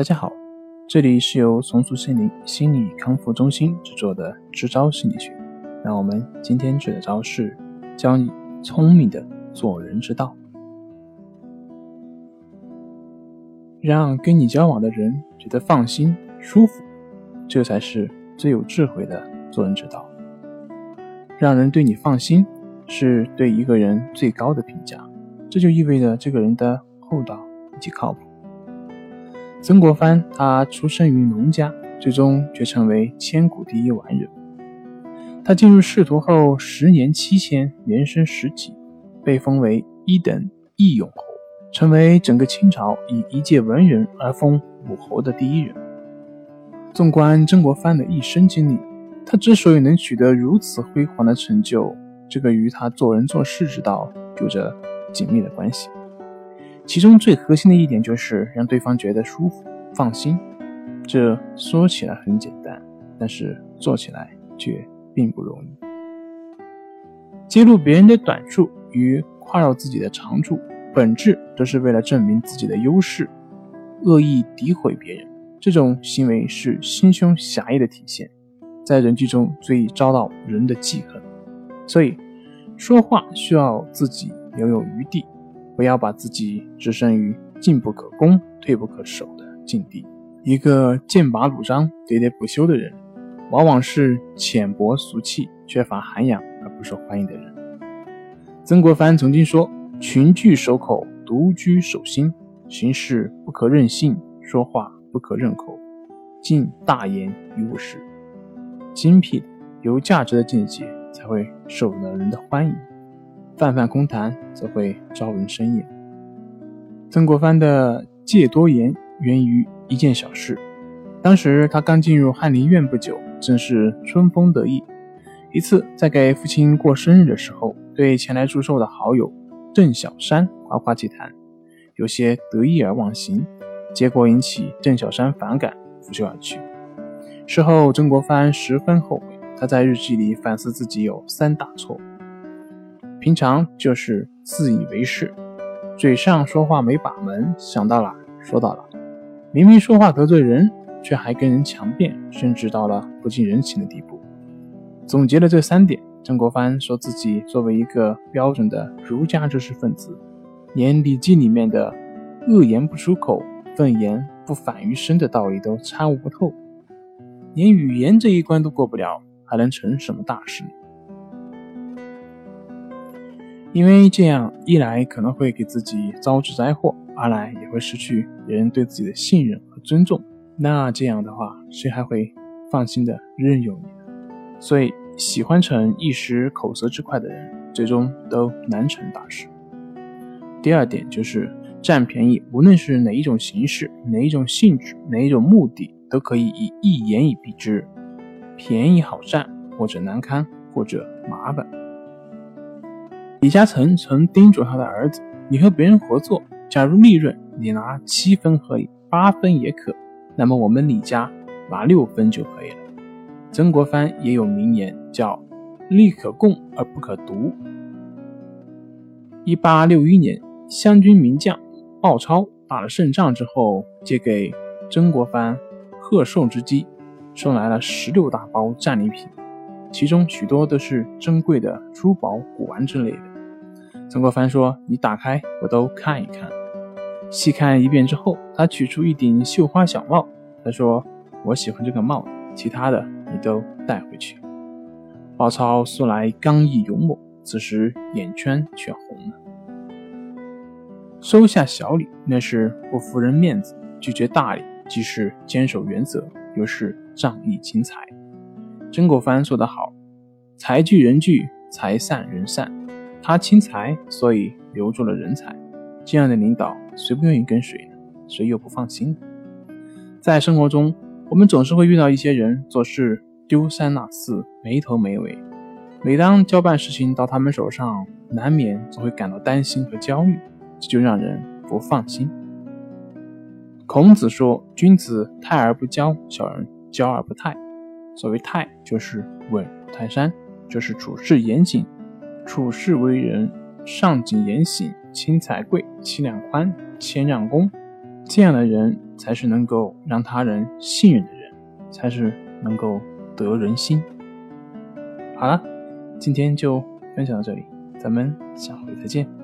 大家好，这里是由松树心灵心理康复中心制作的支招心理学。那我们今天学的招式，教你聪明的做人之道，让跟你交往的人觉得放心舒服，这才是最有智慧的做人之道。让人对你放心，是对一个人最高的评价，这就意味着这个人的厚道以及靠谱。曾国藩他出生于农家，最终却成为千古第一完人。他进入仕途后，十年七迁，连升十级，被封为一等义勇侯，成为整个清朝以一介文人而封武侯的第一人。纵观曾国藩的一生经历。他之所以能取得如此辉煌的成就，这个与他做人做事之道有着紧密的关系。其中最核心的一点就是让对方觉得舒服、放心。这说起来很简单，但是做起来却并不容易。揭露别人的短处与夸耀自己的长处，本质都是为了证明自己的优势。恶意诋毁别人，这种行为是心胸狭隘的体现。在人际中最易遭到人的记恨，所以说话需要自己留有余地，不要把自己置身于进不可攻、退不可守的境地。一个剑拔弩张、喋喋不休的人，往往是浅薄俗气、缺乏涵养而不受欢迎的人。曾国藩曾经说：“群聚守口，独居守心。行事不可任性，说话不可任口，尽大言于物事。”精辟、有价值的见解才会受到人的欢迎，泛泛空谈则会招人生厌。曾国藩的戒多言源于一件小事。当时他刚进入翰林院不久，正是春风得意。一次在给父亲过生日的时候，对前来祝寿的好友郑小山夸夸其谈，有些得意而忘形，结果引起郑小山反感，拂袖而去。事后，曾国藩十分后悔。他在日记里反思自己有三大错误：平常就是自以为是，嘴上说话没把门，想到哪说到哪，明明说话得罪人，却还跟人强辩，甚至到了不近人情的地步。总结了这三点，曾国藩说自己作为一个标准的儒家知识分子，连《礼记》里面的“恶言不出口，愤言不反于身”的道理都参悟不透。连语言这一关都过不了，还能成什么大事？因为这样一来可能会给自己招致灾祸，二来也会失去别人对自己的信任和尊重。那这样的话，谁还会放心的任用你？所以，喜欢逞一时口舌之快的人，最终都难成大事。第二点就是占便宜，无论是哪一种形式、哪一种性质、哪一种目的。都可以以一言以蔽之，便宜好占，或者难堪，或者麻烦。李嘉诚曾叮嘱他的儿子：“你和别人合作，假如利润你拿七分可以，八分也可，那么我们李家拿六分就可以了。”曾国藩也有名言，叫“利可共而不可独”。一八六一年，湘军名将鲍超打了胜仗之后，借给曾国藩。贺寿之机，送来了十六大包战利品，其中许多都是珍贵的珠宝、古玩之类的。曾国藩说：“你打开，我都看一看。”细看一遍之后，他取出一顶绣花小帽，他说：“我喜欢这个帽，其他的你都带回去。”鲍超素来刚毅勇猛，此时眼圈却红了。收下小礼，那是不服人面子；拒绝大礼。既是坚守原则，又是仗义轻财。曾国藩说得好：“财聚人聚，财散人散。”他轻财，所以留住了人才。这样的领导，谁不愿意跟随呢？谁又不放心呢？在生活中，我们总是会遇到一些人做事丢三落四、没头没尾。每当交办事情到他们手上，难免总会感到担心和焦虑，这就让人不放心。孔子说：“君子泰而不骄，小人骄而不泰。所谓泰，就是稳如泰山，就是处事严谨，处世为人上谨言行，轻财贵，气量宽，谦让恭，这样的人才是能够让他人信任的人，才是能够得人心。好了，今天就分享到这里，咱们下回再见。